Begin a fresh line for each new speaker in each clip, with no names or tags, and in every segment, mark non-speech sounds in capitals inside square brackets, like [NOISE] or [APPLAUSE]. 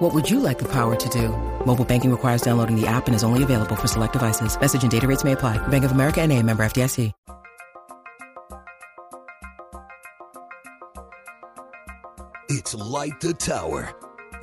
What would you like the power to do? Mobile banking requires downloading the app and is only available for select devices. Message and data rates may apply. Bank of America and a member FDIC.
It's Light the Tower,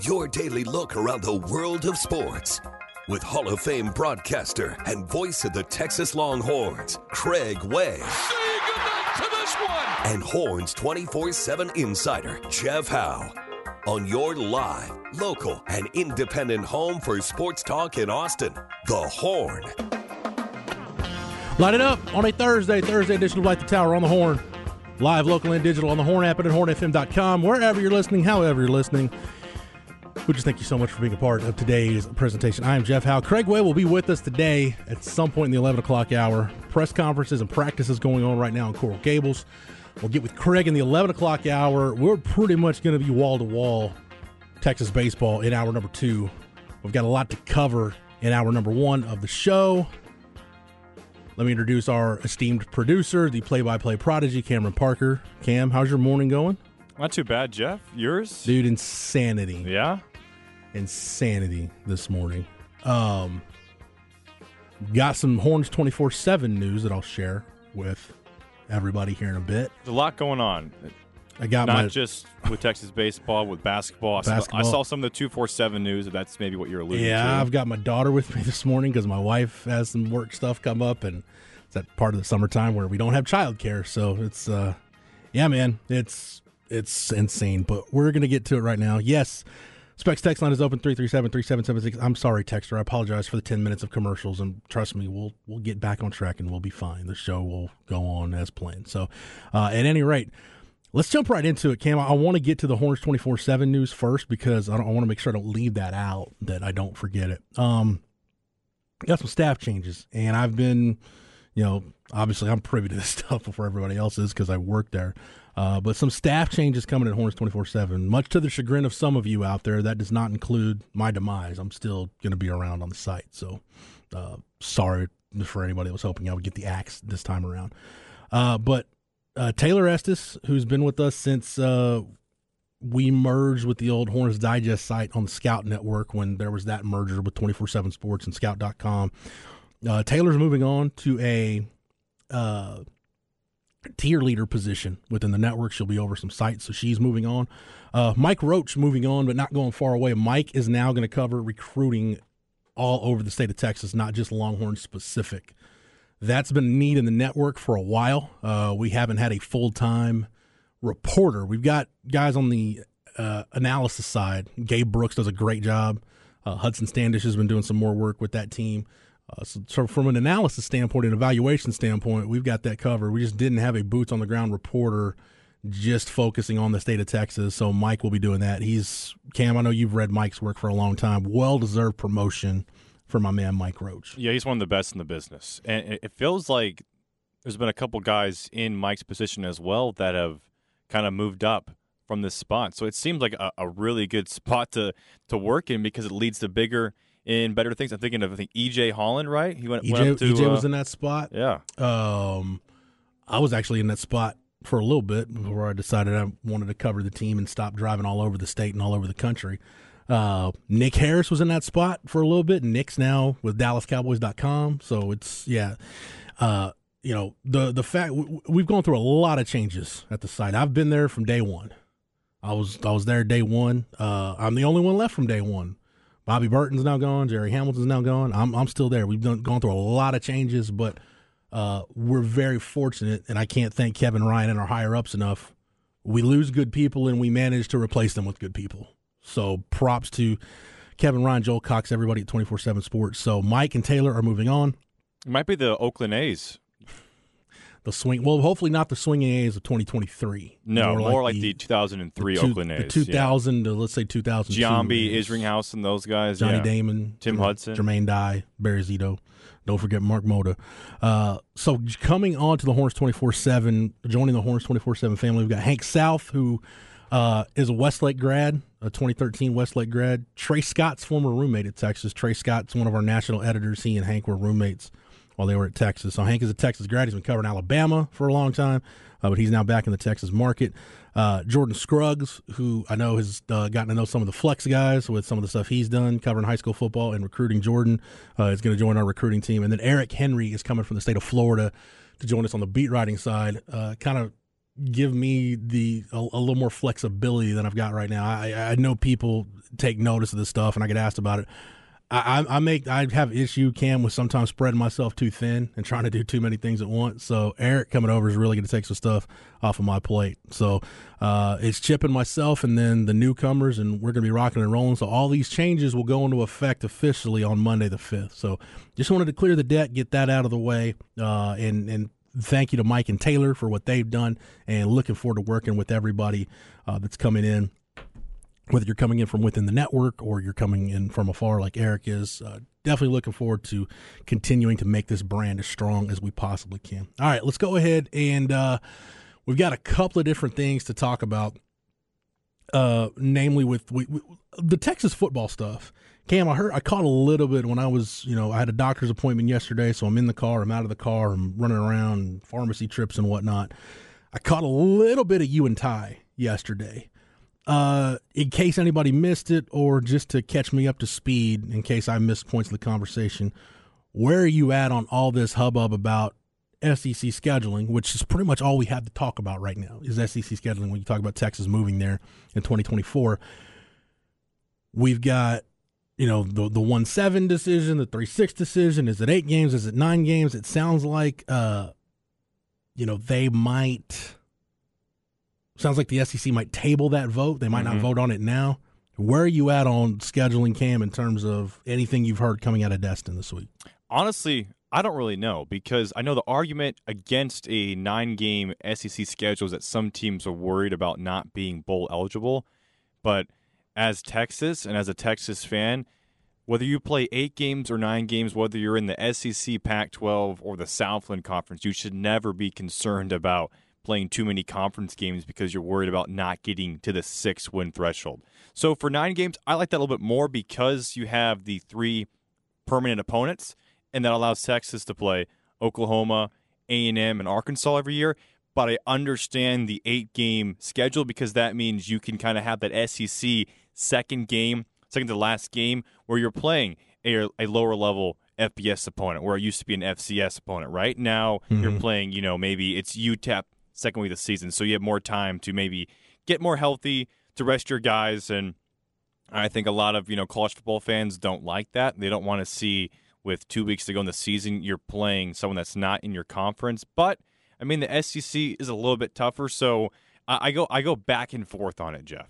your daily look around the world of sports. With Hall of Fame broadcaster and voice of the Texas Longhorns, Craig Way.
Say goodnight to this one.
And Horns 24 7 insider, Jeff Howe. On your live, local, and independent home for sports talk in Austin, The Horn.
Light it up on a Thursday, Thursday edition of Light the Tower on the Horn. Live, local, and digital on the Horn app and at hornfm.com. Wherever you're listening, however you're listening. We just thank you so much for being a part of today's presentation. I am Jeff Howe. Craig Way will be with us today at some point in the 11 o'clock hour. Press conferences and practices going on right now in Coral Gables. We'll get with Craig in the 11 o'clock hour. We're pretty much going to be wall to wall Texas baseball in hour number two. We've got a lot to cover in hour number one of the show. Let me introduce our esteemed producer, the play by play prodigy, Cameron Parker. Cam, how's your morning going?
Not too bad, Jeff. Yours?
Dude, insanity.
Yeah.
Insanity this morning. Um got some Horns 24/7 news that I'll share with everybody here in a bit.
There's a lot going on.
I got
Not
my
just with Texas baseball, with basketball. I saw-
Basketball.
I saw some of the 247 news. If that's maybe what you're alluding
Yeah,
to.
I've got my daughter with me [LAUGHS] this morning because my wife has some work stuff come up, and it's that part of the summertime where we don't have childcare. So it's, uh, yeah, man, it's it's insane. But we're gonna get to it right now. Yes, Specs text line is open 337-3776. I'm sorry, Texter. I apologize for the 10 minutes of commercials, and trust me, we'll we'll get back on track and we'll be fine. The show will go on as planned. So, uh, at any rate. Let's jump right into it, Cam. I want to get to the Horns 24 7 news first because I, I want to make sure I don't leave that out, that I don't forget it. Um, got some staff changes, and I've been, you know, obviously I'm privy to this [LAUGHS] stuff before everybody else is because I work there. Uh, but some staff changes coming at Horns 24 7. Much to the chagrin of some of you out there, that does not include my demise. I'm still going to be around on the site. So uh, sorry for anybody that was hoping I would get the axe this time around. Uh, but uh, Taylor Estes, who's been with us since uh, we merged with the old Horns Digest site on the Scout Network when there was that merger with 24 7 Sports and Scout.com. Uh, Taylor's moving on to a uh, tier leader position within the network. She'll be over some sites, so she's moving on. Uh, Mike Roach moving on, but not going far away. Mike is now going to cover recruiting all over the state of Texas, not just Longhorn specific. That's been a need in the network for a while. Uh, we haven't had a full time reporter. We've got guys on the uh, analysis side. Gabe Brooks does a great job. Uh, Hudson Standish has been doing some more work with that team. Uh, so, so, from an analysis standpoint and evaluation standpoint, we've got that covered. We just didn't have a boots on the ground reporter just focusing on the state of Texas. So Mike will be doing that. He's Cam. I know you've read Mike's work for a long time. Well deserved promotion for my man Mike Roach.
Yeah, he's one of the best in the business. And it- feels like there's been a couple guys in Mike's position as well that have kind of moved up from this spot. So it seems like a, a really good spot to to work in because it leads to bigger and better things. I'm thinking of I think EJ Holland, right? He went, went up to
EJ
uh,
was in that spot.
Yeah.
Um, I was actually in that spot for a little bit before I decided I wanted to cover the team and stop driving all over the state and all over the country. Uh, Nick Harris was in that spot for a little bit. Nick's now with DallasCowboys.com. So it's, yeah. Uh, you know, the, the fact w- we've gone through a lot of changes at the site. I've been there from day one. I was, I was there day one. Uh, I'm the only one left from day one. Bobby Burton's now gone. Jerry Hamilton's now gone. I'm, I'm still there. We've done, gone through a lot of changes, but uh, we're very fortunate, and I can't thank Kevin Ryan and our higher ups enough. We lose good people, and we manage to replace them with good people. So props to Kevin Ryan, Joel Cox, everybody at 24 7 Sports. So Mike and Taylor are moving on.
It might be the Oakland A's.
The swing. Well, hopefully not the swinging A's of 2023.
No, more, more like, like, the, 2003
the
two, Oakland A's.
2000 yeah. to let's say 2002.
Giambi, Isringhausen, and those guys.
Johnny
yeah.
Damon,
Tim Hudson,
Jermaine Dye, Barry Zito. Don't forget Mark Mota. Uh, so coming on to the Horns 24 7, joining the Horns 24 7 family, we've got Hank South, who uh, is a Westlake grad, a 2013 Westlake grad. Trey Scott's former roommate at Texas. Trey Scott's one of our national editors. He and Hank were roommates while they were at Texas. So Hank is a Texas grad. He's been covering Alabama for a long time, uh, but he's now back in the Texas market. Uh, Jordan Scruggs, who I know has uh, gotten to know some of the flex guys with some of the stuff he's done covering high school football and recruiting Jordan, uh, is going to join our recruiting team. And then Eric Henry is coming from the state of Florida to join us on the beat writing side, uh, kind of give me the a, a, little more flexibility than I've got right now. I, I know people take notice of this stuff, and I get asked about it. I, I make I have issue Cam with sometimes spreading myself too thin and trying to do too many things at once. So Eric coming over is really going to take some stuff off of my plate. So uh, it's chipping myself and then the newcomers, and we're going to be rocking and rolling. So all these changes will go into effect officially on Monday the fifth. So just wanted to clear the deck, get that out of the way, uh, and and thank you to Mike and Taylor for what they've done, and looking forward to working with everybody uh, that's coming in whether you're coming in from within the network or you're coming in from afar like Eric is, uh, definitely looking forward to continuing to make this brand as strong as we possibly can. All right, let's go ahead and uh, we've got a couple of different things to talk about, uh, namely with we, we, the Texas football stuff. Cam, I heard I caught a little bit when I was, you know, I had a doctor's appointment yesterday, so I'm in the car, I'm out of the car, I'm running around, pharmacy trips and whatnot. I caught a little bit of you and Ty yesterday uh, in case anybody missed it, or just to catch me up to speed, in case I missed points of the conversation, where are you at on all this hubbub about SEC scheduling, which is pretty much all we have to talk about right now, is SEC scheduling when you talk about Texas moving there in 2024. We've got, you know, the the one seven decision, the three six decision. Is it eight games? Is it nine games? It sounds like, uh, you know, they might Sounds like the SEC might table that vote. They might mm-hmm. not vote on it now. Where are you at on scheduling Cam in terms of anything you've heard coming out of Destin this week?
Honestly, I don't really know because I know the argument against a nine game SEC schedule is that some teams are worried about not being bowl eligible. But as Texas and as a Texas fan, whether you play eight games or nine games, whether you're in the SEC, Pac 12, or the Southland Conference, you should never be concerned about playing too many conference games because you're worried about not getting to the six win threshold. So for nine games, I like that a little bit more because you have the three permanent opponents, and that allows Texas to play Oklahoma, A&M, and Arkansas every year. But I understand the eight game schedule because that means you can kind of have that SEC second game, second to last game, where you're playing a, a lower level FBS opponent, where it used to be an FCS opponent. Right now, mm-hmm. you're playing, you know, maybe it's UTEP second week of the season. So you have more time to maybe get more healthy, to rest your guys. And I think a lot of, you know, college football fans don't like that. They don't want to see with two weeks to go in the season, you're playing someone that's not in your conference. But I mean, the SEC is a little bit tougher. So I, go I go back and forth on it, Jeff.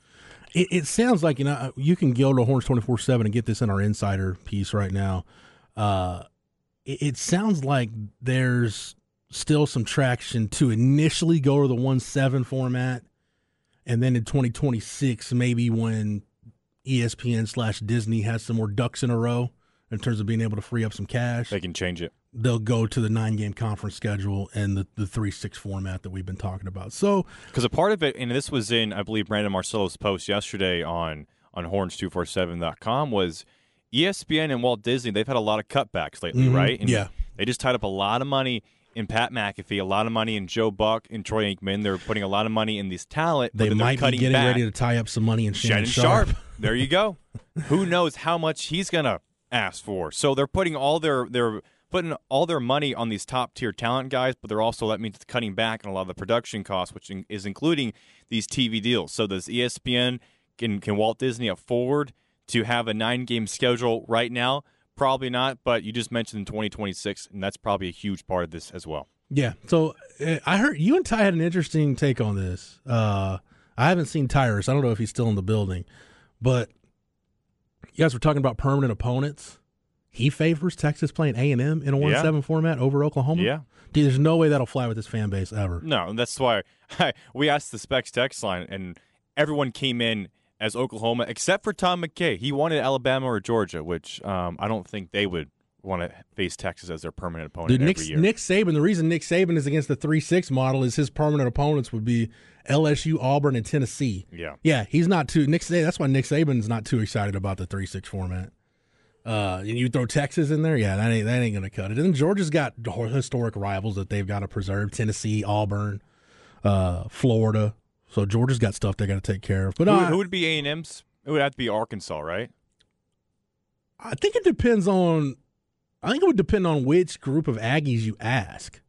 It, it, sounds like you know you can go to Horns twenty four seven and get this in our insider piece right now. Uh, it, it sounds like there's still some traction to initially go to the 1 7 format. And then in 2026, maybe when ESPN slash Disney has some more ducks in a row in terms of being able to free up some cash,
they can change it.
They'll go to the nine game conference schedule and the, the 3 6 format that we've been talking about. So,
because a part of it, and this was in, I believe, Brandon Marcello's post yesterday on, on horns247.com, was ESPN and Walt Disney, they've had a lot of cutbacks lately, mm-hmm. right?
And yeah.
They just tied up a lot of money in Pat McAfee, a lot of money in Joe Buck and Troy Aikman. They're putting a lot of money in this talent.
They might be getting
back.
ready to tie up some money in Shannon, Sharpe.
Sharpe. There you go. [LAUGHS] Who knows how much he's gonna ask for? So they're putting all their their putting all their money on these top tier talent guys, but they're also that means cutting back on a lot of the production costs, which is including these TV deals. So does ESPN can can Walt Disney afford to have a nine game schedule right now? Probably not, but you just mentioned in 2026, and that's probably a huge part of this as well.
Yeah. So uh, I heard you and Ty had an interesting take on this. Uh, I haven't seen Tyrus. I don't know if he's still in the building, but you guys were talking about permanent opponents. he favors Texas playing A and M in a one
Yeah.
seven format over Oklahoma.
Yeah.
dude, there's no way that'll fly with this fan base ever.
No, and that's why [LAUGHS] we asked the Specs text line, and everyone came in as Oklahoma, except for Tom McKay. He wanted Alabama or Georgia, which um, I don't think they would want to face Texas as their permanent opponent
Dude,
every
Nick,
year.
Nick Saban. The reason Nick Saban is against the three six model is his permanent opponents would be LSU, Auburn, and Tennessee.
Yeah.
yeah. He's not too Nick. That's why Nick Saban's not too excited about the three six format. Uh, and you throw Texas in there, yeah, that ain't that ain't gonna cut it. And Georgia's got historic rivals that they've got to preserve: Tennessee, Auburn, uh, Florida. So Georgia's got stuff they got to take care of. But
who,
I-
who would be A and M's? It would have to be Arkansas, right?
I think it depends on. I think it would depend on which group of Aggies you ask.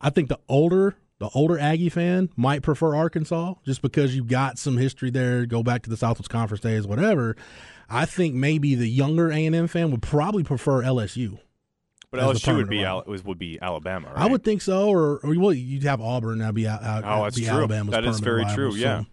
I think the older the older Aggie fan might prefer Arkansas just because you got some history there. Go back to the Southwest Conference days, whatever. I think maybe the younger A and M fan would probably prefer LSU.
But LSU would be Al- was, would be Alabama, right?
I would think so, or, or well, you'd have Auburn. That'd be, out, out,
Oh, that's
be
true.
Alabama's
That is very
rival,
true, yeah.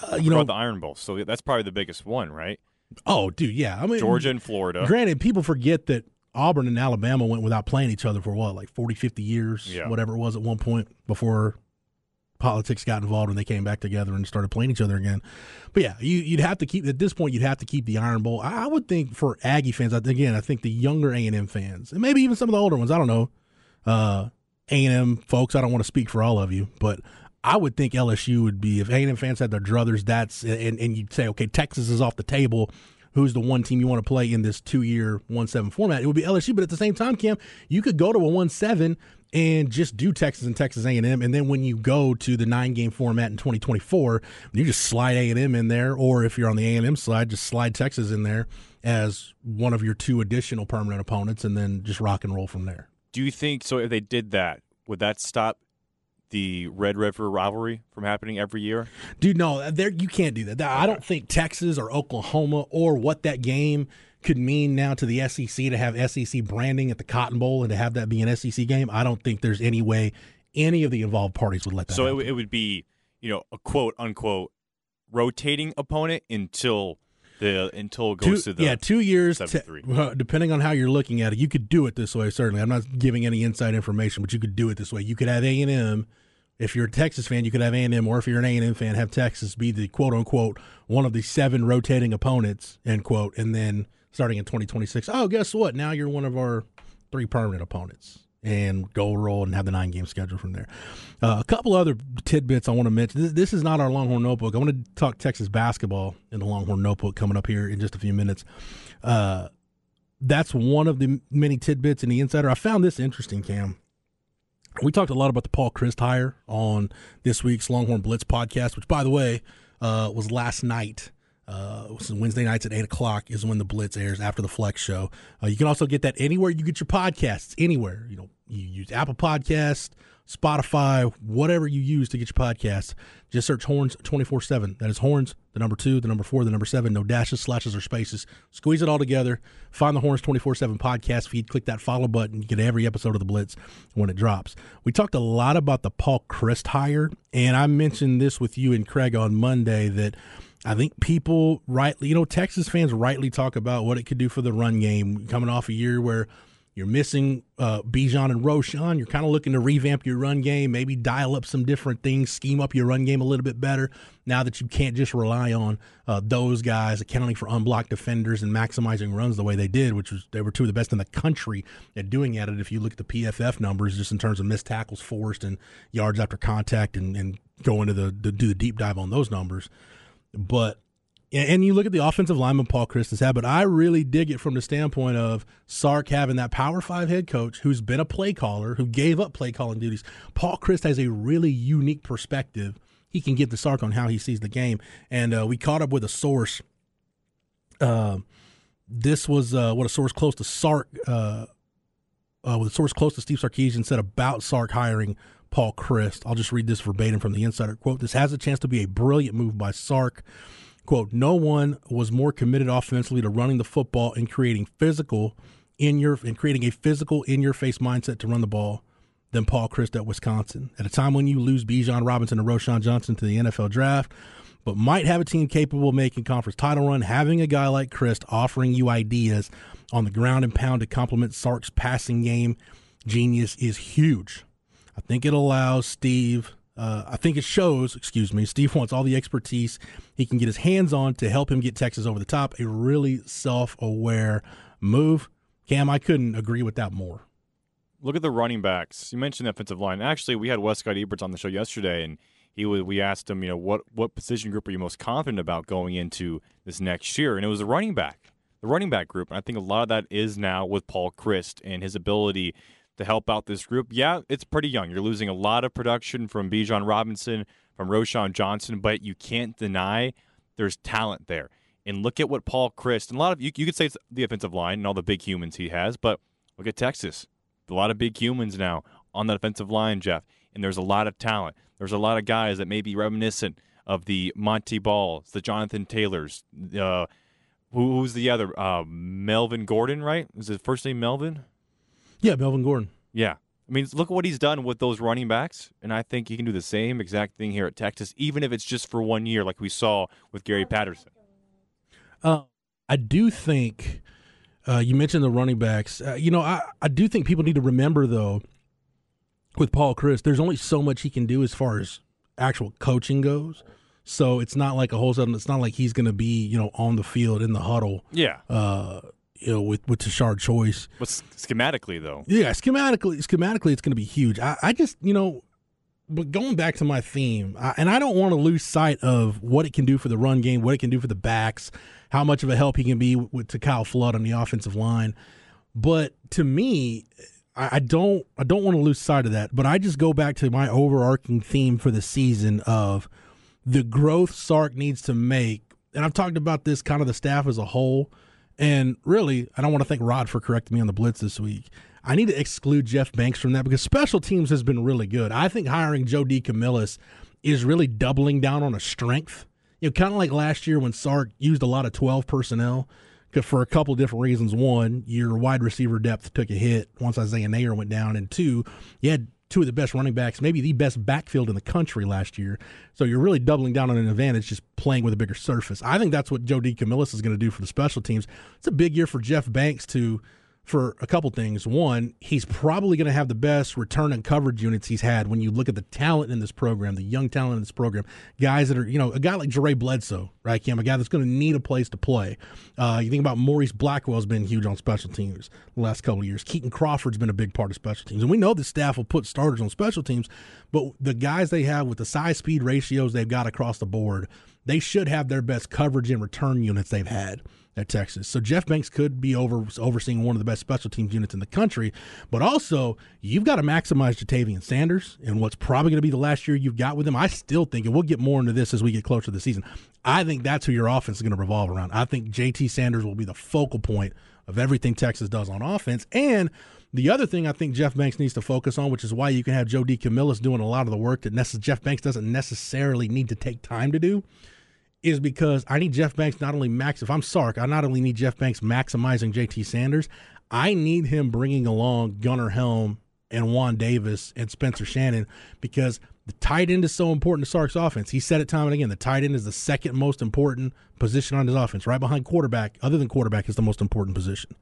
So, uh, you know,
about the Iron Bowl, so that's probably the biggest one, right?
oh, dude, yeah. I mean,
Georgia and Florida.
Granted, people forget that Auburn and Alabama went without playing each other for what, like 40, 50 years,
Yeah.
whatever it was at one point before politics got involved when they came back together and started playing each other again. But yeah, you, you'd have to keep at this point. You'd have to keep the Iron Bowl. I, I would think for Aggie fans, I, again, I think the younger A and M fans, and maybe even some of the older ones. I don't know, uh, A and M folks. I don't want to speak for all of you, but I would think LSU would be if A and M fans had their druthers. That's and and you'd say, okay, Texas is off the table. Who's the one team you want to play in this two-year one-seven format? It would be LSU, but at the same time, Cam, you could go to a one-seven and just do Texas and Texas A&M, and then when you go to the nine-game format in 2024, you just slide A&M in there, or if you're on the A&M side, just slide Texas in there as one of your two additional permanent opponents, and then just rock and roll from there.
Do you think so? If they did that, would that stop the Red River rivalry from happening every year?
Dude, no, there you can't do that. I don't think Texas or Oklahoma or what that game could mean now to the SEC to have SEC branding at the Cotton Bowl and to have that be an SEC game. I don't think there's any way any of the involved parties would let that.
So it,
happen.
it would be, you know, a quote unquote rotating opponent until the until it goes
two,
to the
yeah, two years. te-
three. [LAUGHS]
well, depending on how you're looking at it, you could do it this way. Certainly, I'm not giving any inside information, but you could do it this way. You could have A and M. If you're a Texas fan, you could have A and M, or if you're an A and M fan, have Texas be the quote unquote one of the seven rotating opponents. End quote. And then starting in 2026, oh, guess what? Now you're one of our three permanent opponents. And go roll and have the nine game schedule from there. Uh, a couple other tidbits I want to mention. This, this is not our Longhorn Notebook. I want to talk Texas basketball in the Longhorn Notebook coming up here in just a few minutes. Uh, that's one of the many tidbits in the insider. I found this interesting, Cam. We talked a lot about the Paul Chryst hire on this week's Longhorn Blitz podcast, which, by the way, uh, was last night. Uh, was Wednesday nights at eight o'clock is when the Blitz airs after the Flex show. Uh, you can also get that anywhere you get your podcasts. Anywhere you know, you use Apple Podcast, Spotify, whatever you use to get your podcasts. Just search Horns twenty four seven. That is Horns, the number two, the number four, the number seven. No dashes, slashes, or spaces. Squeeze it all together. Find the Horns twenty four seven podcast feed. Click that follow button. You get every episode of the Blitz when it drops. We talked a lot about the Paul Chryst hire, and I mentioned this with you and Craig on Monday that. I think people rightly, you know, Texas fans rightly talk about what it could do for the run game coming off a year where you're missing uh, Bijan and Roschon. You're kind of looking to revamp your run game, maybe dial up some different things, scheme up your run game a little bit better now that you can't just rely on uh, those guys accounting for unblocked defenders and maximizing runs the way they did, which was they were two of the best in the country at doing at it. If you look at the PFF numbers, just in terms of missed tackles forced and yards after contact and, and go into the, the do the deep dive on those numbers. But and you look at the offensive lineman Paul Chryst has had, but I really dig it from the standpoint of Sark having that Power Five head coach who's been a play caller, who gave up play calling duties. Paul Chryst has a really unique perspective. He can give the Sark on how he sees the game, and uh, we caught up with a source. Uh, this was uh, what a source close to Sark, uh, uh, with a source close to Steve Sarkisian said about Sark hiring Paul Chryst. I'll just read this verbatim from the insider quote. This has a chance to be a brilliant move by Sark. Quote, no one was more committed offensively to running the football and creating physical in your and creating a physical in your face mindset to run the ball than Paul Chryst at Wisconsin. At a time when you lose Bijan Robinson and Roschon Johnson to the NFL draft, but might have a team capable of making conference title run. Having a guy like Chryst offering you ideas on the ground and pound to complement Sark's passing game genius is huge. I think it allows Steve. Uh, I think it shows, excuse me, Steve wants all the expertise he can get his hands on to help him get Texas over the top. A really self aware move. Cam, I couldn't agree with that more.
Look at the running backs. You mentioned the offensive line. Actually, we had Wescott Eberts on the show yesterday, and he was, we asked him, you know, what what position group are you most confident about going into this next year? And it was the running back, the running back group. And I think a lot of that is now with Paul Chryst and his ability to help out this group. Yeah, it's pretty young. You're losing a lot of production from Bijan Robinson, from Roschon Johnson, but you can't deny there's talent there. And look at what Paul Chryst and a lot of you, you could say it's the offensive line and all the big humans he has, but look at Texas a lot of big humans now on the defensive line, Jeff, and there's a lot of talent. There's a lot of guys that may be reminiscent of the Montee Balls, the Jonathan Taylors. Uh, who, who's the other? Uh, Melvin Gordon, right? Is his first name Melvin?
Yeah, Melvin Gordon.
Yeah. I mean, look at what he's done with those running backs, and I think he can do the same exact thing here at Texas, even if it's just for one year, like we saw with Gary Patterson.
Uh, I do think uh, you mentioned the running backs. Uh, you know, I, I do think people need to remember, though, with Paul Chryst, there's only so much he can do as far as actual coaching goes. So it's not like a whole sudden. It's not like he's going to be, you know, on the field in the huddle.
Yeah.
Uh, you know, with with Tashard Choice.
But schematically, though.
Yeah, schematically, schematically, it's going to be huge. I, I just, you know, but going back to my theme, I, and I don't want to lose sight of what it can do for the run game, what it can do for the backs, how much of a help he can be with, to Kyle Flood on the offensive line. But to me, I, I don't I don't want to lose sight of that. But I just go back to my overarching theme for the season of the growth Sark needs to make. And I've talked about this kind of the staff as a whole. And really, I don't want to thank Rod for correcting me on the blitz this week. I need to exclude Jeff Banks from that because special teams has been really good. I think hiring Joe DeCamillis is really doubling down on a strength. You know, kind of like last year when Sark used a lot of 12 personnel for a couple different reasons. One, your wide receiver depth took a hit once Isaiah Neyor went down, and two, you had two of the best running backs, maybe the best backfield in the country last year. So you're really doubling down on an advantage, just playing with a bigger surface. I think that's what Joe DeCamillis is going to do for the special teams. It's a big year for Jeff Banks to for a couple things. One, he's probably going to have the best return and coverage units he's had when you look at the talent in this program, the young talent in this program. Guys that are, you know, a guy like Jere Bledsoe, right, Cam? A guy that's going to need a place to play. Uh, you think about Maurice Blackwell's been huge on special teams the last couple of years. Keaton Crawford's been a big part of special teams. And we know the staff will put starters on special teams, but the guys they have with the size speed ratios they've got across the board, they should have their best coverage and return units they've had at Texas. So Jeff Banks could be over overseeing one of the best special teams units in the country, but also you've got to maximize Ja'Tavion Sanders and what's probably going to be the last year you've got with him. I still think, and we'll get more into this as we get closer to the season. I think that's who your offense is going to revolve around. I think JT Sanders will be the focal point of everything Texas does on offense. And the other thing I think Jeff Banks needs to focus on, which is why you can have Joe DeCamillis doing a lot of the work that Jeff Banks doesn't necessarily need to take time to do, is because I need Jeff Banks not only max. If I'm Sark, I not only need Jeff Banks maximizing JT Sanders, I need him bringing along Gunnar Helm and Juan Davis and Spencer Shannon because the tight end is so important to Sark's offense. He said it time and again. The tight end is the second most important position on his offense, right behind quarterback. Other than quarterback, is the most important position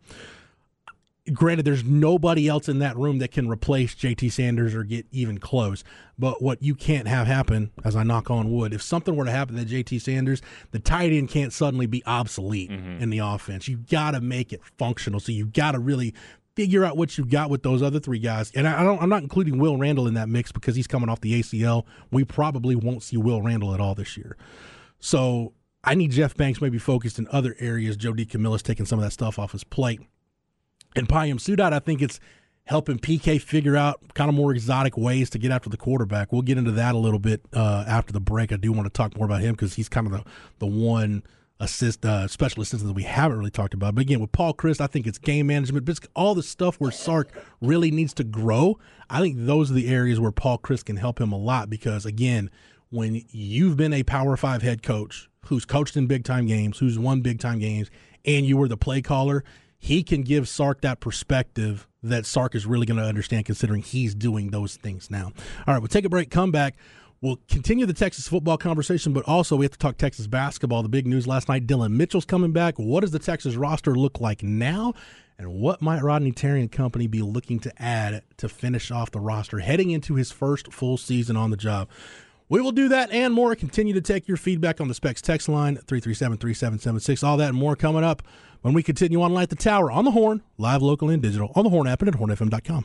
granted, there's nobody else in that room that can replace JT Sanders or get even close. But what you can't have happen, as I knock on wood, if something were to happen to JT Sanders, the tight end can't suddenly be obsolete mm-hmm. in the offense. You got to make it functional. So you got to really figure out what you got with those other three guys. And I don't, I'm not including Will Randall in that mix because he's coming off the ACL. We probably won't see Will Randall at all this year. So I need Jeff Banks maybe focused in other areas. Joe DeCamillis taking some of that stuff off his plate. And Payam Saadat, I think it's helping PK figure out kind of more exotic ways to get after the quarterback. We'll get into that a little bit uh, after the break. I do want to talk more about him because he's kind of the, the one assist uh, special assistant that we haven't really talked about. But again, with Paul Chryst, I think it's game management, but all the stuff where Sark really needs to grow. I think those are the areas where Paul Chryst can help him a lot because again, when you've been a Power Five head coach who's coached in big time games, who's won big time games, and you were the play caller, he can give Sark that perspective that Sark is really going to understand considering he's doing those things now. All right, we'll take a break, come back. We'll continue the Texas football conversation, but also we have to talk Texas basketball. The big news last night Dylan Mitchell's coming back. What does the Texas roster look like now? And what might Rodney Terry and company be looking to add to finish off the roster heading into his first full season on the job? We will do that and more. Continue to take your feedback on the Specs text line, 337 3776. All that and more coming up when we continue on Light the Tower on the Horn, live, local, and digital, on the Horn app and at hornfm.com.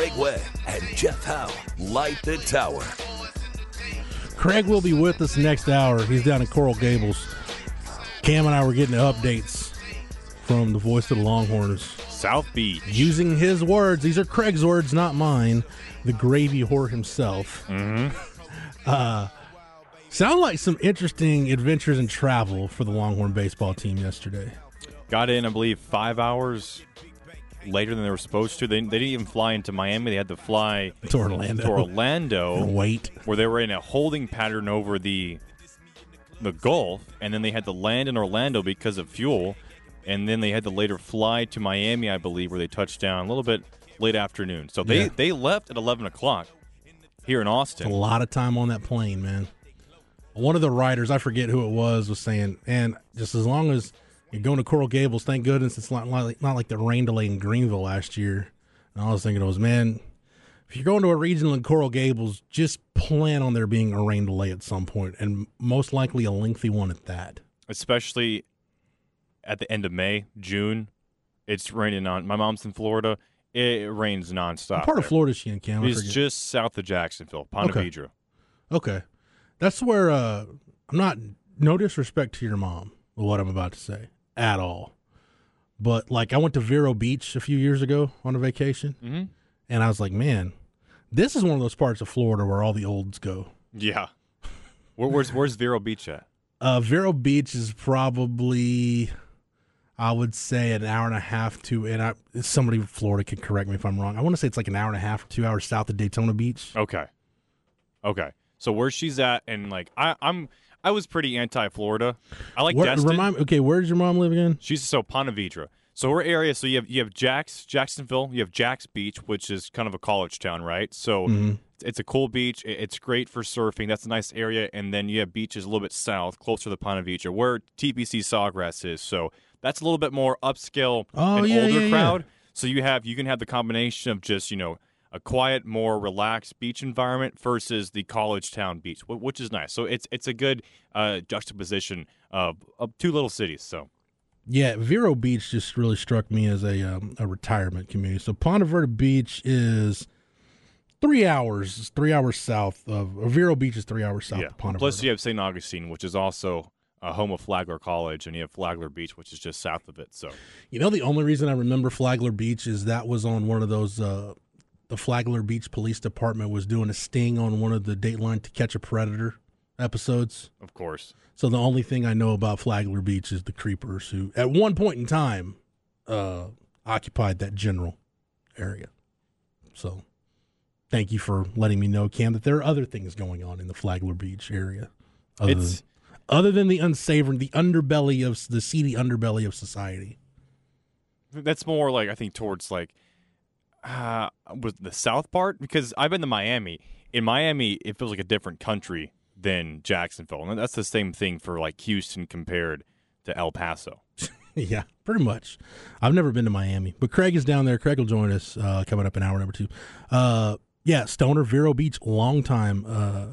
Craig Way and Jeff Howe light the tower.
Craig will be with us next hour. He's down in Coral Gables. Cam and I were getting updates from the voice of the Longhorns.
South Beach.
Using his words, these are Craig's words, not mine. The gravy whore himself.
Mm-hmm. [LAUGHS]
Uh, sound like some interesting adventures and travel for the Longhorn baseball team yesterday.
Got in, I believe, five hours later than they were supposed to. They, they didn't even fly into Miami. They had to fly
to Orlando.
To Orlando.
Wait.
Where they were in a holding pattern over the the Gulf, and then they had to land in Orlando because of fuel, and then they had to later fly to Miami, I believe, where they touched down a little bit late afternoon. So they,
Yeah.
they left at 11 o'clock here in Austin.
A lot of time on that plane, man. One of the writers, I forget who it was, was saying, and just as long as you're going to Coral Gables, thank goodness it's not like, not like the rain delay in Greenville last year. And I was thinking, it was, man, if you're going to a regional in Coral Gables, just plan on there being a rain delay at some point, and most likely a lengthy one at that.
especially at the end of May, June. It's raining on. My mom's in Florida. It rains nonstop.
What part of. Florida is she in, Cam?
It's just south of Jacksonville, Ponte
Okay.
Vedra.
Okay. That's where uh I'm not no disrespect to your mom what I'm about to say at all. But like I went to Vero Beach a few years ago on a vacation
Mhm.
and I was like, man, this is one of those parts of Florida where all the olds go.
Yeah. Where, where's Where's Vero Beach at?
Uh Vero Beach is probably I would say an hour and a half to and I somebody in Florida can correct me if I'm wrong. I want to say it's like an hour and a half 2 hours south of Daytona Beach.
Okay. Okay. So where she's at, and like I, I'm, I was pretty anti-Florida. I like
Where,
Destin.
remind okay, where's your mom live again?
She's so Ponte Vedra. So her area. So you have you have Jacks, Jacksonville. You have Jacks Beach, which is kind of a college town, right? So
Mhm.
it's a cool beach. It's great for surfing. That's a nice area. And then you have beaches a little bit south, closer to Ponte Vedra, where TPC Sawgrass is. So that's a little bit more upscale
Oh,
and
yeah,
older
yeah, yeah.
crowd. So you have you can have the combination of just you know a quiet, more relaxed beach environment versus the college town beach, which is nice. So it's it's a good uh, juxtaposition of, of two little cities. So.
Yeah, Vero Beach just really struck me as a um, a retirement community. So Ponte Vedra Beach is three hours, three hours south of Vero Beach is three hours south
yeah.
of Ponte
Plus, you have St. Augustine, which is also a home of Flagler College, and you have Flagler Beach, which is just south of it. So,
You know, the only reason I remember Flagler Beach is that was on one of those. Uh, the Flagler Beach Police Department was doing a sting on one of the Dateline To Catch a Predator episodes.
of course,
So the only thing I know about Flagler Beach is the creepers who, at one point in time, uh, occupied that general area. So, thank you for letting me know, Cam, that there are other things going on in the Flagler Beach area, other,
it's
than, other than the unsavory, the underbelly of the seedy underbelly of society.
that's more like I think towards like uh, was the south part because I've been to Miami. In Miami, it feels like a different country than Jacksonville, and that's the same thing for like Houston compared to El Paso. [LAUGHS]
yeah, pretty much. I've never been to Miami, but Craig is down there. Craig will join us uh, coming up in hour number two. Uh, yeah, Stoner, Vero Beach, long time uh,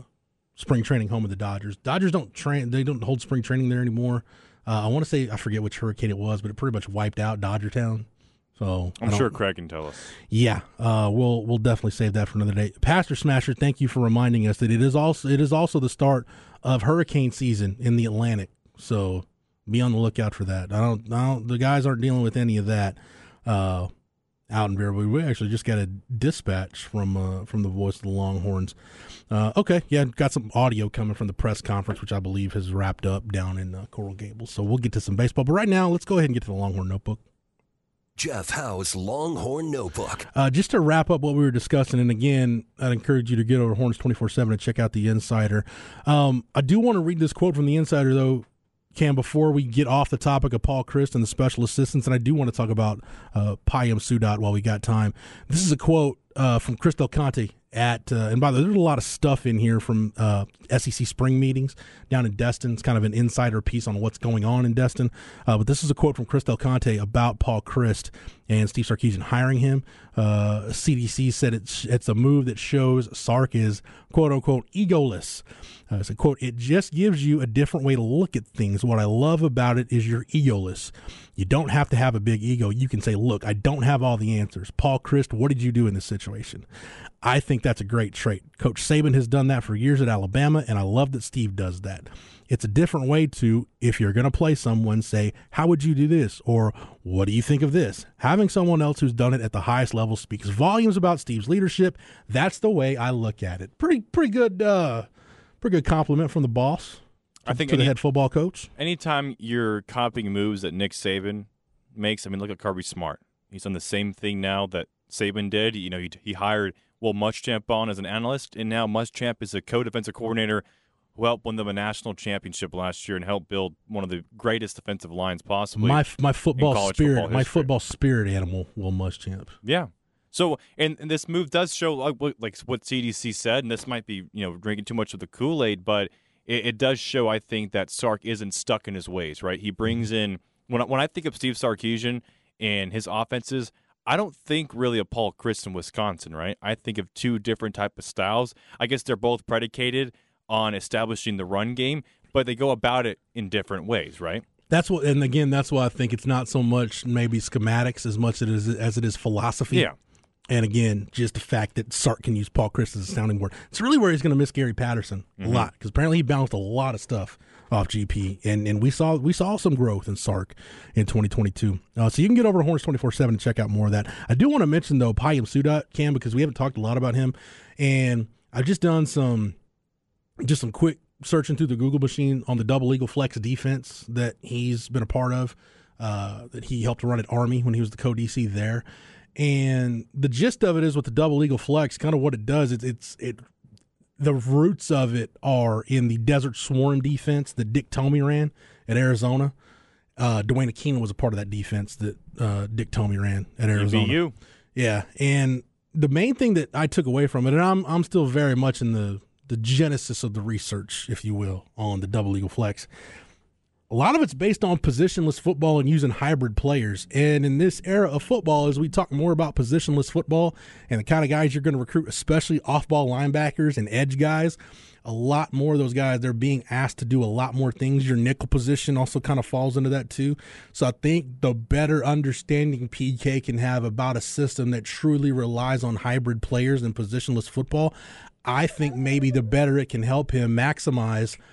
spring training home of the Dodgers. Dodgers don't train; they don't hold spring training there anymore. Uh, I want to say I forget which hurricane it was, but it pretty much wiped out Dodger Town. So
I'm sure Craig can tell us.
yeah, uh, we'll we'll definitely save that for another day. Pastor Smasher, thank you for reminding us that it is also it is also the start of hurricane season in the Atlantic. So be on the lookout for that. I don't, I don't the guys aren't dealing with any of that. Uh, out in Vera. We actually just got a dispatch from uh, from the voice of the Longhorns. Uh, okay, yeah, got some audio coming from the press conference, which I believe has wrapped up down in uh, Coral Gables. So we'll get to some baseball. But right now, let's go ahead and get to the Longhorn Notebook.
Jeff Howe's Longhorn Notebook.
Uh, just to wrap up what we were discussing, and again, I'd encourage you to get over Horns 24 7 and check out The Insider. Um, I do want to read this quote from The Insider, though, Cam, before we get off the topic of Paul Chryst and the special assistants, and I do want to talk about uh, Payam Saadat while we got time. This is a quote uh, from Chris Del Conte at, uh, and by the way, there's a lot of stuff in here from uh, SEC spring meetings down in Destin. It's kind of an insider piece on what's going on in Destin. Uh, but this is a quote from Chris Del Conte about Paul Chryst and Steve Sarkisian hiring him. Uh, CDC said it's it's a move that shows Sark is quote unquote egoless. Uh, a quote. It just gives you a different way to look at things. What I love about it is you're egoless. You don't have to have a big ego. You can say, "Look, I don't have all the answers." Paul Chryst, what did you do in this situation? I think that's a great trait. Coach Saban has done that for years at Alabama, and I love that Steve does that. It's a different way to, if you're going to play someone, say, How would you do this? Or what do you think of this? Having someone else who's done it at the highest level speaks volumes about Steve's leadership. That's the way I look at it. Pretty, pretty good, uh, pretty good compliment from the boss.
I think
to
any,
the head football coach.
Anytime you're copying moves that Nick Saban makes, I mean, look at Kirby Smart. He's done the same thing now that Saban did. You know, he, he hired Will Muschamp on as an analyst, and now Muschamp is a co-defensive coordinator who helped win them a national championship last year and helped build one of the greatest defensive lines possibly.
My my football spirit,
football
my football spirit animal, Will Muschamp.
Yeah. So, and, and, this move does show like, like what CDC said, and this might be you know drinking too much of the Kool Aid, but it, it, does show I think that Sark isn't stuck in his ways. Right? He brings mm-hmm. in when I, when I think of Steve Sarkisian and his offenses, I don't think really of Paul Chryst in Wisconsin, right? I think of two different type of styles. I guess they're both predicated on establishing the run game, but they go about it in different ways, right?
That's what, and again, that's why I think it's not so much maybe schematics as much as as it is philosophy.
Yeah.
And again, just the fact that Sark can use Paul Chryst as a sounding board. It's really where he's going to miss Gary Patterson mm-hmm. a lot because apparently he bounced a lot of stuff off GP, and and we saw we saw some growth in Sark in 2022. Uh, so you can get over to Horns 24 seven and check out more of that. I do want to mention though Payam Saadat Cam because we haven't talked a lot about him, and I've just done some just some quick searching through the Google machine on the double eagle flex defense that he's been a part of. Uh, that he helped run at Army when he was the co DC there. And the gist of it is with the double eagle flex, kind of what it does, it's, it's it the roots of it are in the Desert Swarm defense that Dick Tomey ran at Arizona. Uh, Duane Akina was a part of that defense that uh, Dick Tomey ran at Arizona.
EBU.
Yeah, and the main thing that I took away from it, and I'm I'm still very much in the the genesis of the research, if you will, on the double eagle flex, a lot of it's based on positionless football and using hybrid players. And in this era of football, as we talk more about positionless football and the kind of guys you're going to recruit, especially off ball linebackers and edge guys, a lot more of those guys, they're being asked to do a lot more things. Your nickel position also kind of falls into that too. So I think the better understanding PK can have about a system that truly relies on hybrid players and positionless football, I think maybe the better it can help him maximize –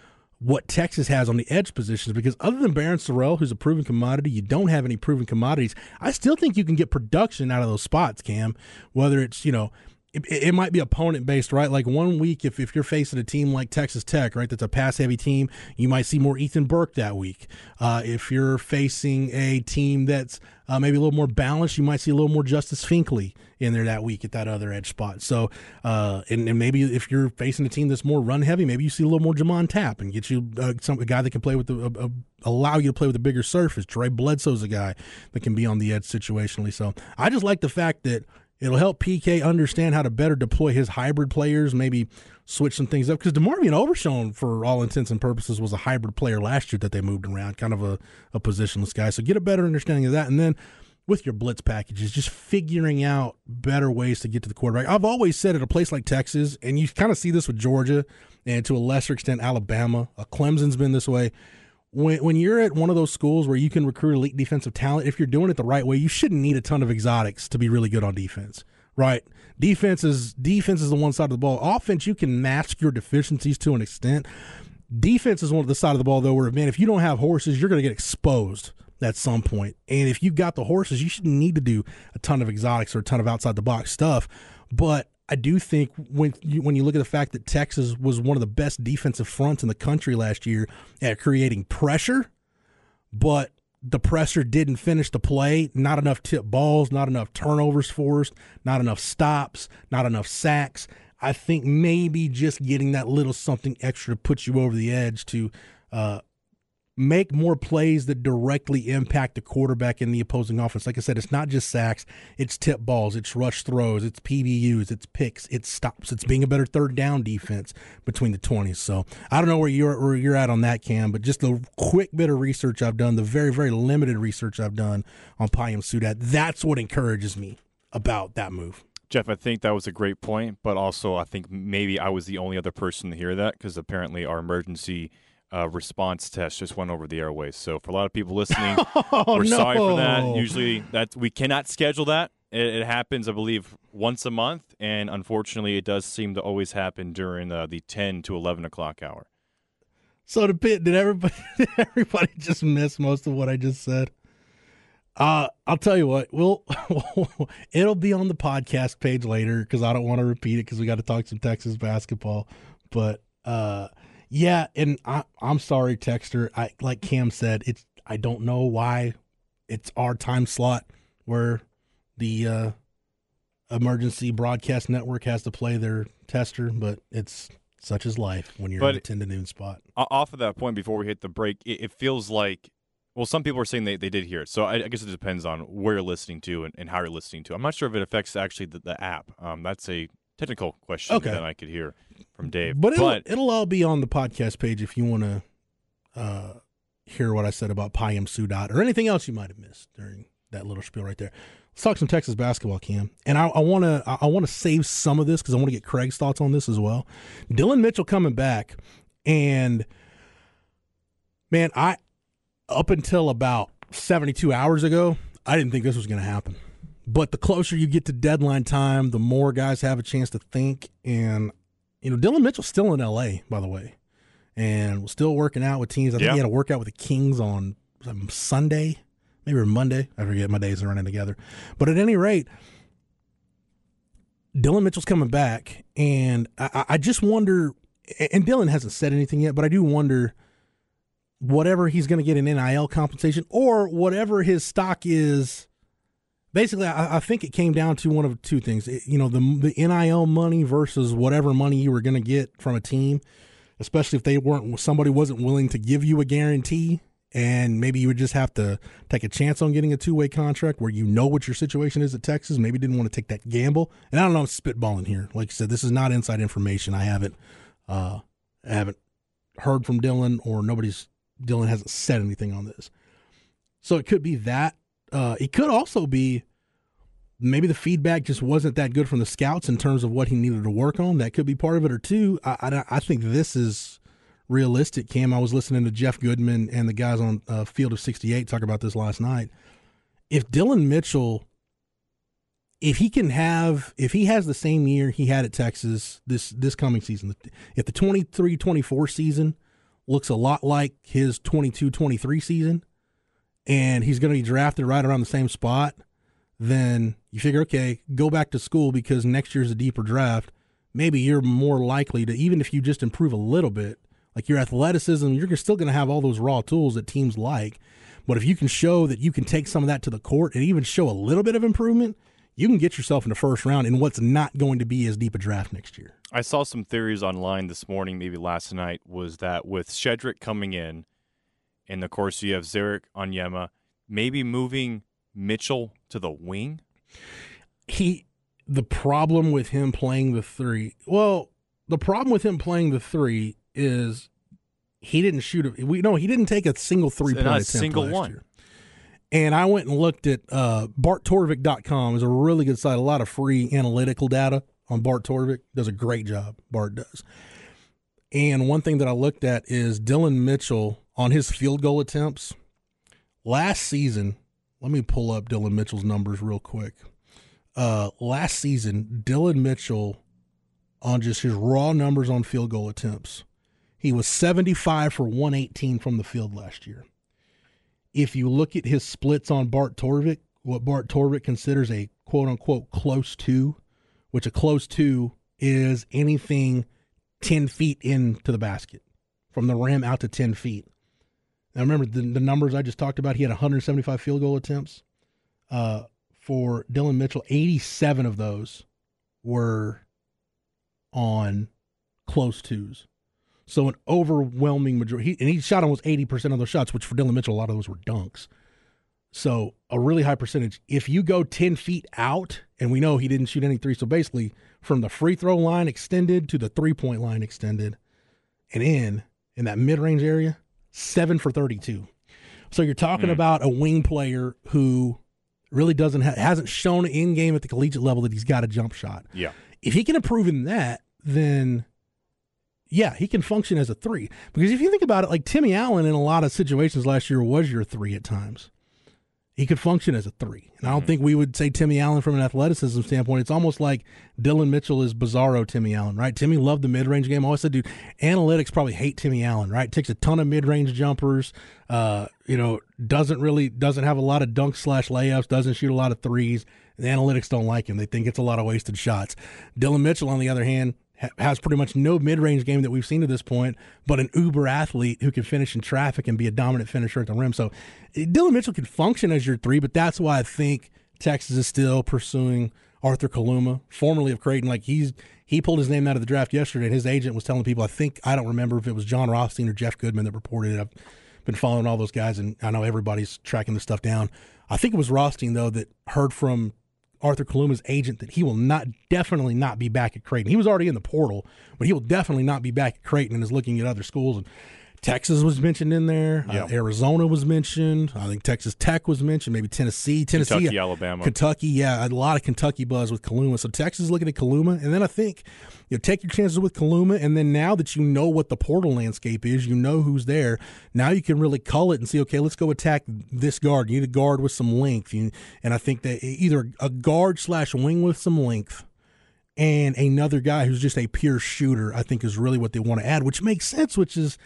what Texas has on the edge positions because other than Barryn Sorrell, who's a proven commodity, you don't have any proven commodities. I still think you can get production out of those spots, Cam, whether it's, you know, it, it, might be opponent based, right? Like one week, if, if you're facing a team like Texas Tech, right, that's a pass heavy team, you might see more Ethan Burke that week. Uh, if you're facing a team that's uh, maybe a little more balanced, you might see a little more Justice Finkley in there that week at that other edge spot. So, uh, and, and, maybe if you're facing a team that's more run heavy, maybe you see a little more J'Mond Tapp and get you uh, some a guy that can play with the allow you to play with a bigger surface. Trey Bledsoe's a guy that can be on the edge situationally. So I just like the fact that It'll help PK understand how to better deploy his hybrid players, maybe switch some things up. Because DeMarvion Overshown, for all intents and purposes, was a hybrid player last year that they moved around, kind of a, a positionless guy. So get a better understanding of that. And then with your blitz packages, just figuring out better ways to get to the quarterback. I've always said at a place like Texas, and you kind of see this with Georgia and to a lesser extent Alabama. Uh, Clemson's been this way when when you're at one of those schools where you can recruit elite defensive talent, if you're doing it the right way, you shouldn't need a ton of exotics to be really good on defense. Right? Defense is defense is the one side of the ball. Offense, you can mask your deficiencies to an extent. Defense is one of the side of the ball though, where man, if you don't have horses, you're going to get exposed at some point. And if you got the horses, you shouldn't need to do a ton of exotics or a ton of outside the box stuff. But I do think when you, when you look at the fact that Texas was one of the best defensive fronts in the country last year at creating pressure, but the pressure didn't finish the play. Not enough tip balls, not enough turnovers forced, not enough stops, not enough sacks. I think maybe just getting that little something extra to put you over the edge to uh, make more plays that directly impact the quarterback in the opposing offense. Like I said, it's not just sacks, it's tip balls, it's rush throws, it's PBUs, it's picks, it's stops, it's being a better third down defense between the 20s. So I don't know where you're where you're at on that, Cam, but just the quick bit of research I've done, the very, very limited research I've done on Payam Saadat, that's what encourages me about that move.
Jeff, I think that was a great point, but also I think maybe I was the only other person to hear that because apparently our emergency – uh, response test just went over the airways. So for a lot of people listening, [LAUGHS] oh, we're no. sorry for that. Usually that we cannot schedule that. It, it, happens, I believe, once a month, and unfortunately, it does seem to always happen during uh, the ten to eleven o'clock hour.
So the pit did everybody [LAUGHS] did everybody just miss most of what I just said? Uh, I'll tell you what, we'll [LAUGHS] it'll be on the podcast page later because I don't want to repeat it because we got to talk some Texas basketball. But uh, yeah, and I, I'm sorry, Texter. I like Cam said, it's I don't know why it's our time slot where the uh, emergency broadcast network has to play their tester, but it's such is life when you're but in a 10 to noon spot.
Off of that point, before we hit the break, it, it feels like, well, some people are saying they, they did hear it. So I, I guess it depends on where you're listening to and, and, how you're listening to. I'm not sure if it affects actually the, the app. Um, that's a technical question okay. that I could hear from Dave.
But it'll, but it'll all be on the podcast page if you want to uh, hear what I said about Payam Saadat or anything else you might have missed during that little spiel right there. Let's talk some Texas basketball, Cam. And I want to I want to save some of this because I want to get Craig's thoughts on this as well. Dillon Mitchell coming back, and man, I up until about 72 hours ago, I didn't think this was going to happen. But the closer you get to deadline time, the more guys have a chance to think. And, you know, Dillon Mitchell's still in LA, by the way, and still working out with teams. I think he had a workout with the Kings on Sunday, maybe Monday. I forget. My days are running together. But at any rate, Dillon Mitchell's coming back. And I, I just wonder, and Dillon hasn't said anything yet, but I do wonder whatever he's going to get in NIL compensation or whatever his stock is basically, I, I, think it came down to one of two things. It, you know, the the NIL money versus whatever money you were going to get from a team, especially if they weren't somebody wasn't willing to give you a guarantee, and maybe you would just have to take a chance on getting a two way contract where you know what your situation is at Texas. Maybe didn't want to take that gamble. And I don't know, I'm spitballing here. Like I said, this is not inside information. I haven't, uh, I haven't heard from Dillon or nobody's Dillon hasn't said anything on this. So it could be that uh, it could also be maybe the feedback just wasn't that good from the scouts in terms of what he needed to work on. That could be part of it, or two. I, I, I think this is realistic. Cam, I was listening to Jeff Goodman and the guys on uh, Field of 68 talk about this last night. If Dillon Mitchell, if he can have, if he has the same year he had at Texas this this coming season, if the 23-24 season looks a lot like his 22-23 season, and he's going to be drafted right around the same spot, then you figure, okay, go back to school because next year's a deeper draft. Maybe you're more likely to, even if you just improve a little bit, like your athleticism, you're still going to have all those raw tools that teams like. But if you can show that you can take some of that to the court and even show a little bit of improvement, you can get yourself in the first round in what's not going to be as deep a draft next year.
I saw some theories online this morning, maybe last night, was that with Shedrick coming in, and of course, you have Ze'Rik Onyema. Maybe moving Mitchell to the wing.
He, the problem with him playing the three. Well, the problem with him playing the three is he didn't shoot a. We no, he didn't take a single three point attempt single one. Year. And I went and looked at uh, BartTorvik.com is a really good site. A lot of free analytical data on Bart Torvik. Does a great job. Bart does. And one thing that I looked at is Dillon Mitchell on his field goal attempts last season. Let me pull up Dillon Mitchell's numbers real quick. Uh, last season, Dillon Mitchell on just his raw numbers on field goal attempts, he was 75 for 118 from the field last year. if you look at his splits on Bart Torvik, what Bart Torvik considers a quote unquote close to, which a close to is anything 10 feet into the basket from the rim out to 10 feet. Now, remember the, the numbers I just talked about? He had 175 field goal attempts. Uh, for Dillon Mitchell, 87 of those were on close twos. So an overwhelming majority, and he shot almost 80% of those shots, which for Dillon Mitchell, a lot of those were dunks. So a really high percentage. If you go 10 feet out, and we know he didn't shoot any three, so basically from the free throw line extended to the three point line extended and in, in that mid range area, seven for 32. So you're talking mm. about a wing player who really doesn't ha- hasn't shown in game at the collegiate level that he's got a jump shot.
Yeah.
If he can improve in that, then yeah, he can function as a three. Because if you think about it, like Timmy Allen in a lot of situations last year was your three at times. He could function as a three. And I don't mm-hmm. think we would say Timmy Allen from an athleticism standpoint. It's almost like Dillon Mitchell is bizarro Timmy Allen, right? Timmy loved the mid range game. I always said, dude, analytics probably hate Timmy Allen, right? Takes a ton of mid range jumpers, uh, you know, doesn't really doesn't have a lot of dunk slash layups, doesn't shoot a lot of threes. The analytics don't like him. They think it's a lot of wasted shots. Dillon Mitchell, on the other hand, has pretty much no mid-range game that we've seen to this point, but an uber athlete who can finish in traffic and be a dominant finisher at the rim. So Dillon Mitchell can function as your three, but that's why I think Texas is still pursuing Arthur Kaluma, formerly of Creighton. Like he's he pulled his name out of the draft yesterday, and his agent was telling people. I think I don't remember if it was Jon Rothstein or Jeff Goodman that reported it. I've been following all those guys, and I know everybody's tracking this stuff down. I think it was Rothstein though that heard from Arthur Kaluma's agent that he will not definitely not be back at Creighton. He was already in the portal, but he will definitely not be back at Creighton and is looking at other schools. And Texas was mentioned in there. Yep. Uh, Arizona was mentioned. I think Texas Tech was mentioned. Maybe Tennessee, Tennessee,
Kentucky, Alabama,
Kentucky. Yeah, a lot of Kentucky buzz with Kaluma. So Texas is looking at Kaluma, and then I think you know take your chances with Kaluma, and then now that you know what the portal landscape is, you know who's there. Now you can really cull it and see. Okay, let's go attack this guard. You need a guard with some length, you, and I think that either a guard slash wing with some length and another guy who's just a pure shooter, I think is really what they want to add, which makes sense, which is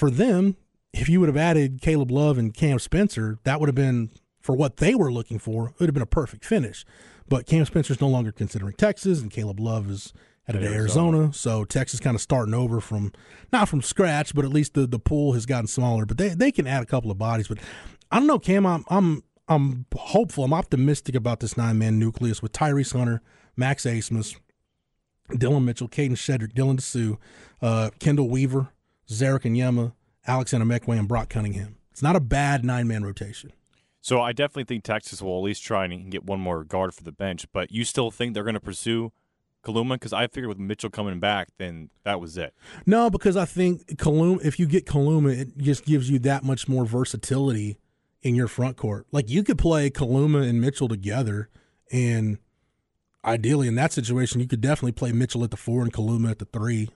for them, if you would have added Caleb Love and Cam Spencer, that would have been for what they were looking for. It would have been a perfect finish. But Cam Spencer's no longer considering Texas, and Caleb Love is headed to Arizona. So Texas kind of starting over from not from scratch, but at least the the pool has gotten smaller. But they they can add a couple of bodies. But I don't know, Cam. I'm I'm I'm hopeful. I'm optimistic about this nine man nucleus with Tyrese Hunter, Max Abmas, Dillon Mitchell, Kadin Shedrick, Dylan Disu, uh, Chendall Weaver, Ze'Rik Onyema, Alex Anamekwe, and Brock Cunningham. It's not a bad nine man rotation.
So I definitely think Texas will at least try and get one more guard for the bench. But you still think they're going to pursue Kaluma? Because I figured with Mitchell coming back, then that was it.
No, because I think Kaluma. If you get Kaluma, it just gives you that much more versatility in your front court. Like you could play Kaluma and Mitchell together, and ideally in that situation, you could definitely play Mitchell at the four and Kaluma at the three,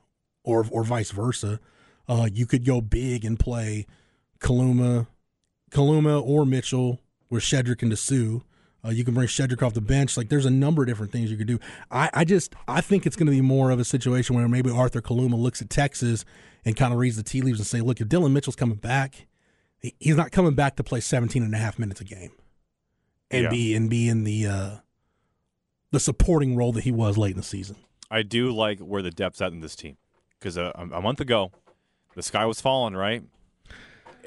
or or vice versa. Uh, you could go big and play Kaluma, Kaluma or Mitchell with Shedrick and Disu. Uh, you can bring Shedrick off the bench. Like there's a number of different things you could do. I, I just I think it's going to be more of a situation where maybe Arthur Kaluma looks at Texas and kind of reads the tea leaves and say, look, if Dillon Mitchell's coming back, he's not coming back to play 17 and a half minutes a game and yeah. be and be in the uh, the supporting role that he was late in the season.
I do like where the depth's at in this team because uh, a month ago the sky was falling, right?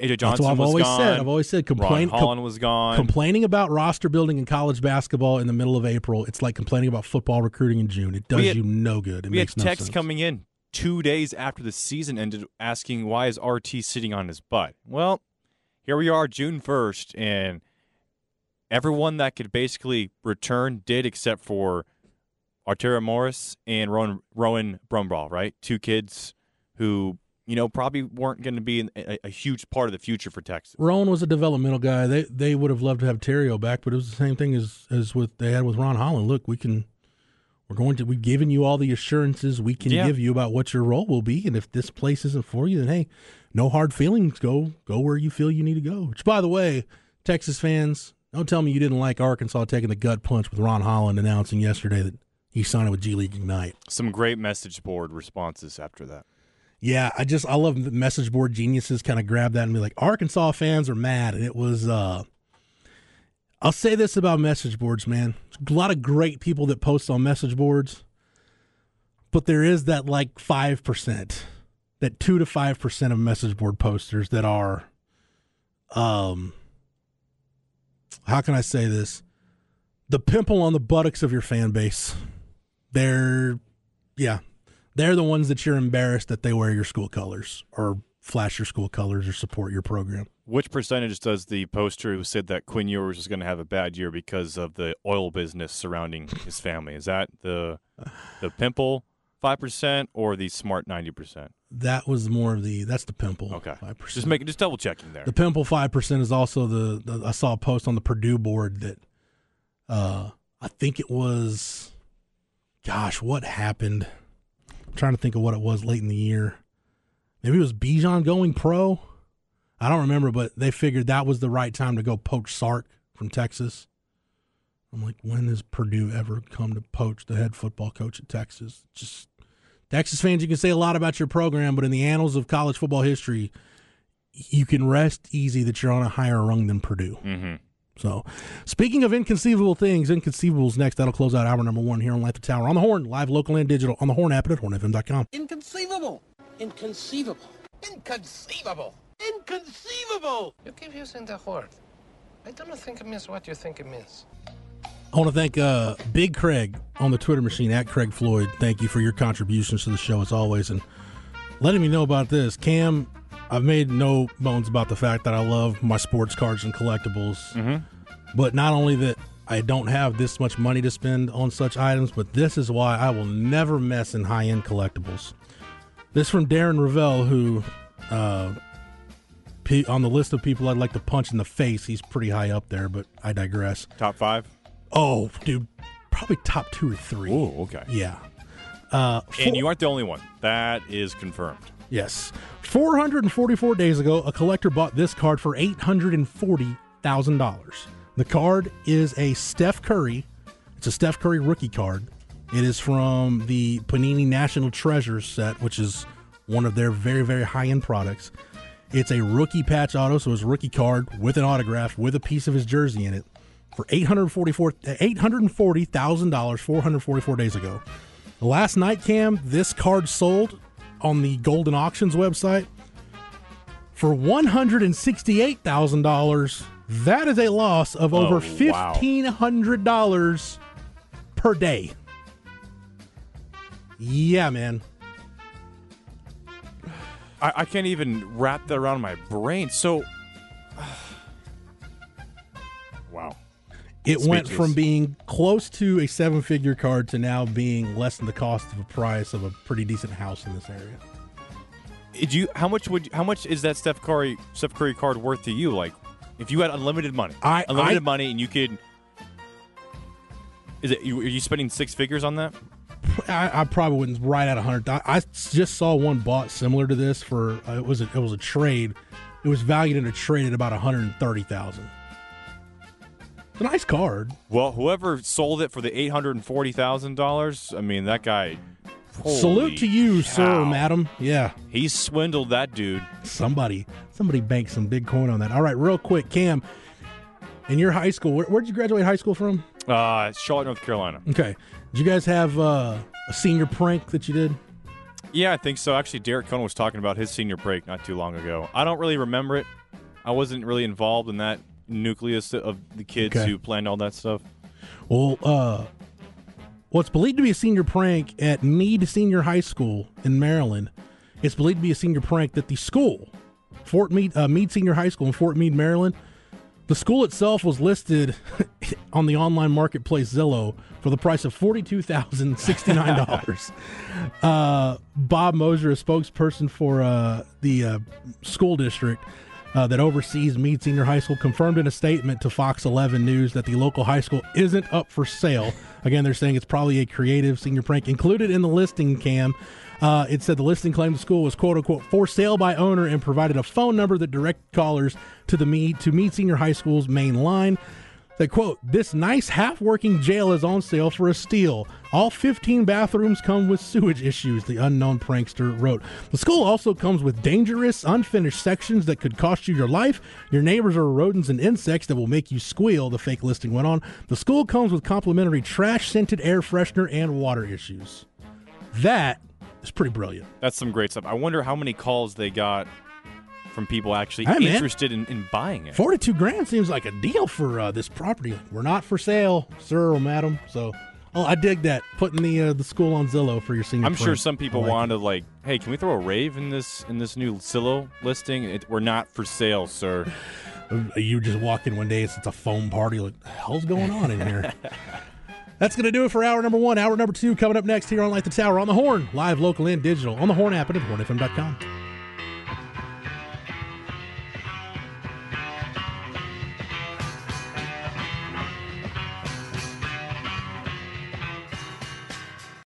AJ Johnson That's what
I've
was
always
gone.
said. I've always said complain,
Ron Holland was gone.
Complaining about roster building in college basketball in the middle of April, it's like complaining about football recruiting in June. It does had, you no good. It
we
had
no
text sense.
coming in two days after the season ended asking why is RT sitting on his butt. Well, here we are, June first, and everyone that could basically return did, except for Arterio Morris and Rowan, Rowan Brumbaugh, right? Two kids who you know, probably weren't going to be a, a, huge part of the future for Texas.
Rowan was a developmental guy. They they would have loved to have Terrio back, but it was the same thing as as with they had with Ron Holland. Look, we can we're going to we've given you all the assurances we can yeah. give you about what your role will be, and if this place isn't for you, then hey, no hard feelings. Go go where you feel you need to go. Which, by the way, Texas fans, don't tell me you didn't like Arkansas taking the gut punch with Ron Holland announcing yesterday that he signed with G League Ignite.
Some great message board responses after that.
Yeah, I just I love the message board geniuses kind of grab that and be like, Arkansas fans are mad, and it was. uh I'll say this about message boards, man. A lot of great people that post on message boards, but there is that like five percent, that two to five percent of message board posters that are, um, how can I say this? The pimple on the buttocks of your fan base. They're, yeah, they're the ones that you're embarrassed that they wear your school colors or flash your school colors or support your program.
Which percentage does the poster who said that Quinn Ewers was going to have a bad year because of the oil business surrounding [LAUGHS] his family? Is that the the pimple five percent or the smart ninety percent?
That was more of the that's the pimple.
Okay,
5%.
just making just double checking there.
The pimple five percent is also the, the I saw a post on the Purdue board that uh I think it was gosh, what happened? I'm trying to think of what it was late in the year. Maybe it was Bijan going pro. I don't remember, but they figured that was the right time to go poach Sark from Texas. I'm like, when has Purdue ever come to poach the head football coach at Texas? Just Texas fans, you can say a lot about your program, but in the annals of college football history, you can rest easy that you're on a higher rung than Purdue.
mm-hmm.
So, speaking of inconceivable things, inconceivables next. That'll close out hour number one here on Light the Tower on the Horn, live, local, and digital on the Horn app and at hornfm.com.
Inconceivable. Inconceivable. Inconceivable. Inconceivable.
You keep using the word. I don't think it means what you think it means.
I want to thank uh, Big Craig on the Twitter machine at Craig Floyd. Thank you for your contributions to the show as always, and letting me know about this. Cam, I've made no bones about the fact that I love my sports cards and collectibles, but not only that I don't have this much money to spend on such items, but this is why I will never mess in high end collectibles. This from Darren Rovell, who uh, pe- on the list of people I'd like to punch in the face, he's pretty high up there, but I digress.
Top five.
Oh, dude, probably top two or three.
Oh, okay.
Yeah. Uh,
And you aren't the only one. That is confirmed.
Yes. 444 days ago, a collector bought this card for $840,000. The card is a Steph Curry. It's a Steph Curry rookie card. It is from the Panini National Treasures set, which is one of their very, very high end products. It's a rookie patch auto, so it's a rookie card with an autograph with a piece of his jersey in it for 844 $840,000 444 days ago. Last night, Cam, this card sold on the Goldin Auctions website for $168,000. That is a loss of over
Oh, wow.
$1,500 per day. Yeah, man.
I, I can't even wrap that around my brain. So, wow.
It went from being close to a seven figure card to now being less than the cost of a price of a pretty decent house in this area.
Did you? How much would? How much is that Steph Curry Steph Curry card worth to you? Like, if you had unlimited money,
I-
unlimited
I-
money, and you could. Is it? You, are you spending six figures on that?
I, I probably wouldn't right at a hundred. I, I just saw one bought similar to this for uh, it was a, it was a trade. It was valued in a trade at about one hundred and thirty thousand. It's a nice card.
Well, whoever sold it for the eight hundred and forty thousand dollars, I mean, that guy.
Salute to you, sir, madam. Yeah,
He swindled that dude.
somebody somebody banked some big coin on that. All right, real quick, Cam. In your high school, where, where did you graduate high school from?
Uh, Charlotte, North Carolina.
Okay, did you guys have uh, a senior prank that you did?
Yeah, I think so. Actually, Derek Cohn was talking about his senior break not too long ago. I don't really remember it. I wasn't really involved in that nucleus of the kids
Okay.
who planned all that stuff.
Well, uh, what's believed to be a senior prank at Meade Senior High School in Maryland. It's believed to be a senior prank that the school, Fort Meade, uh, Meade Senior High School in Fort Meade, Maryland, the school itself was listed [LAUGHS] on the online marketplace Zillow for the price of forty-two thousand sixty-nine dollars. [LAUGHS] uh, Bob Mosier, a spokesperson for uh, the uh, school district uh, that oversees Meade Senior High School, confirmed in a statement to Fox 11 News that the local high school isn't up for sale. Again, they're saying it's probably a creative senior prank included in the listing. Cam. Uh, it said the listing claimed the school was quote unquote for sale by owner and provided a phone number that direct callers to the Meade to Meade Senior High School's main line. They quote, This nice half working jail is on sale for a steal. All 15 bathrooms come with sewage issues, the unknown prankster wrote. The school also comes with dangerous, unfinished sections that could cost you your life. Your neighbors are rodents and insects that will make you squeal, the fake listing went on. The school comes with complimentary trash scented air freshener and water issues. That is pretty brilliant.
That's some great stuff. I wonder how many calls they got from people actually
Hey,
interested in, in buying it.
42 grand seems like a deal for uh, this property. We're not for sale, sir or madam. So, oh, I dig that. Putting the uh, the school on Zillow for your senior.
I'm sure some people
like
wanted to like, hey, can we throw a rave in this in this new Zillow listing? It, we're not for sale, sir.
You just walk in one day, it's, it's a foam party. Like, the hell's going on in here? [LAUGHS] That's going to do it for hour number one. Hour number two coming up next here on Light the Tower on the Horn, live, local, and digital on the Horn app and at hornfm.com.